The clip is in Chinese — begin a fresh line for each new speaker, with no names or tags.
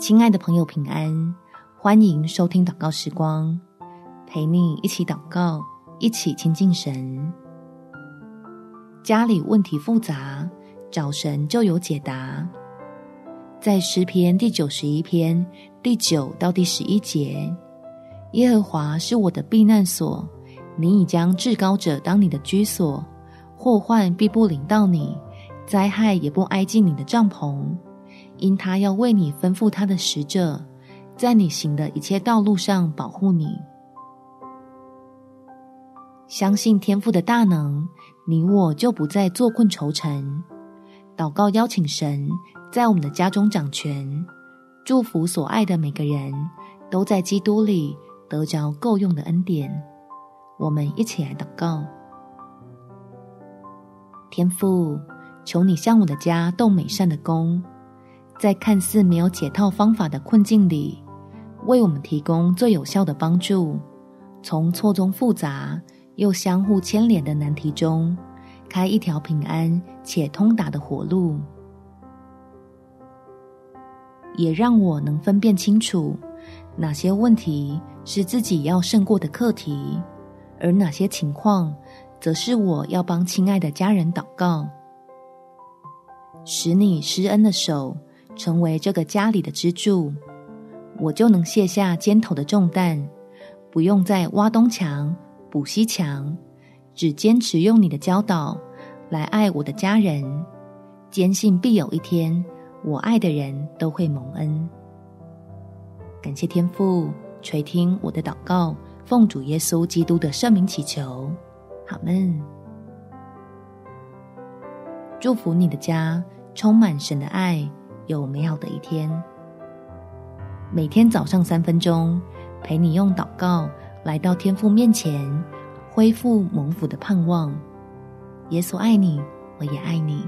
亲爱的朋友，平安！欢迎收听祷告时光，陪你一起祷告，一起亲近神。家里问题复杂，找神就有解答。在诗篇第九十一篇第九到第十一节，耶和华是我的避难所，你已将至高者当你的居所，祸患必不临到你，灾害也不挨近你的帐篷。因他要为你吩咐他的使者，在你行的一切道路上保护你。相信天父的大能，你我就不再坐困愁城。祷告邀请神在我们的家中掌权，祝福所爱的每个人都在基督里得着够用的恩典。我们一起来祷告：天父，求你向我的家动美善的工。在看似没有解套方法的困境里，为我们提供最有效的帮助，从错综复杂又相互牵连的难题中，开一条平安且通达的活路，也让我能分辨清楚哪些问题是自己要胜过的课题，而哪些情况则是我要帮亲爱的家人祷告，使你施恩的手。成为这个家里的支柱，我就能卸下肩头的重担，不用再挖东墙补西墙，只坚持用你的教导来爱我的家人，坚信必有一天我爱的人都会蒙恩。感谢天父垂听我的祷告，奉主耶稣基督的圣名祈求，阿们。祝福你的家充满神的爱。有美好的一天。每天早上三分钟，陪你用祷告来到天父面前，恢复蒙福的盼望。耶稣爱你，我也爱你。